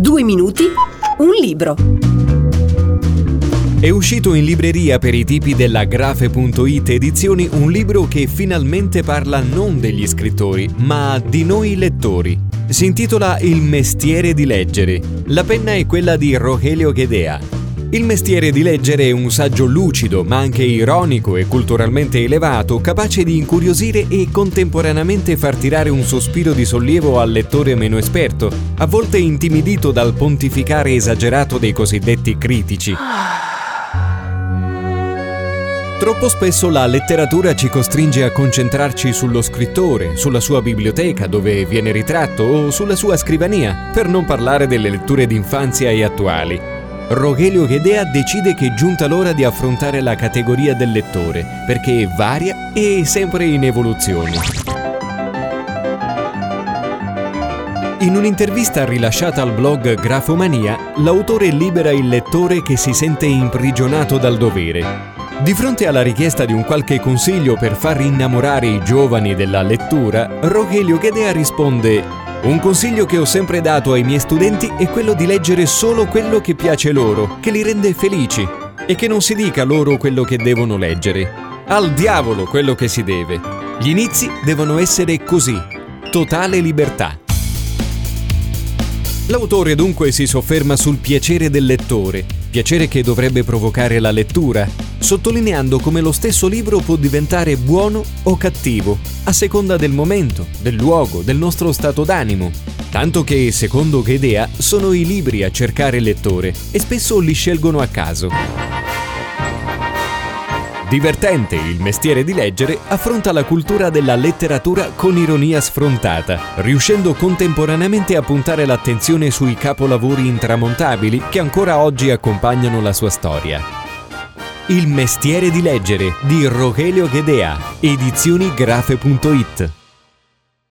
Due minuti, un libro. È uscito in libreria per i tipi della Grafe.it edizioni un libro che finalmente parla non degli scrittori, ma di noi lettori. Si intitola Il mestiere di leggere. La penna è quella di Rogelio Ghedea. Il mestiere di leggere è un saggio lucido, ma anche ironico e culturalmente elevato, capace di incuriosire e contemporaneamente far tirare un sospiro di sollievo al lettore meno esperto, a volte intimidito dal pontificare esagerato dei cosiddetti critici. Troppo spesso la letteratura ci costringe a concentrarci sullo scrittore, sulla sua biblioteca dove viene ritratto o sulla sua scrivania, per non parlare delle letture d'infanzia e attuali. Rogelio Ghedea decide che è giunta l'ora di affrontare la categoria del lettore, perché è varia e sempre in evoluzione. In un'intervista rilasciata al blog Grafomania, l'autore libera il lettore che si sente imprigionato dal dovere. Di fronte alla richiesta di un qualche consiglio per far innamorare i giovani della lettura, Rogelio Ghedea risponde un consiglio che ho sempre dato ai miei studenti è quello di leggere solo quello che piace loro, che li rende felici, e che non si dica loro quello che devono leggere. Al diavolo quello che si deve. Gli inizi devono essere così, totale libertà. L'autore dunque si sofferma sul piacere del lettore, piacere che dovrebbe provocare la lettura, sottolineando come lo stesso libro può diventare buono o cattivo, a seconda del momento, del luogo, del nostro stato d'animo. Tanto che, secondo Gedea, sono i libri a cercare il lettore e spesso li scelgono a caso. Divertente, il mestiere di leggere affronta la cultura della letteratura con ironia sfrontata, riuscendo contemporaneamente a puntare l'attenzione sui capolavori intramontabili che ancora oggi accompagnano la sua storia. Il mestiere di leggere di Rogelio Ghedea, edizioni grafe.it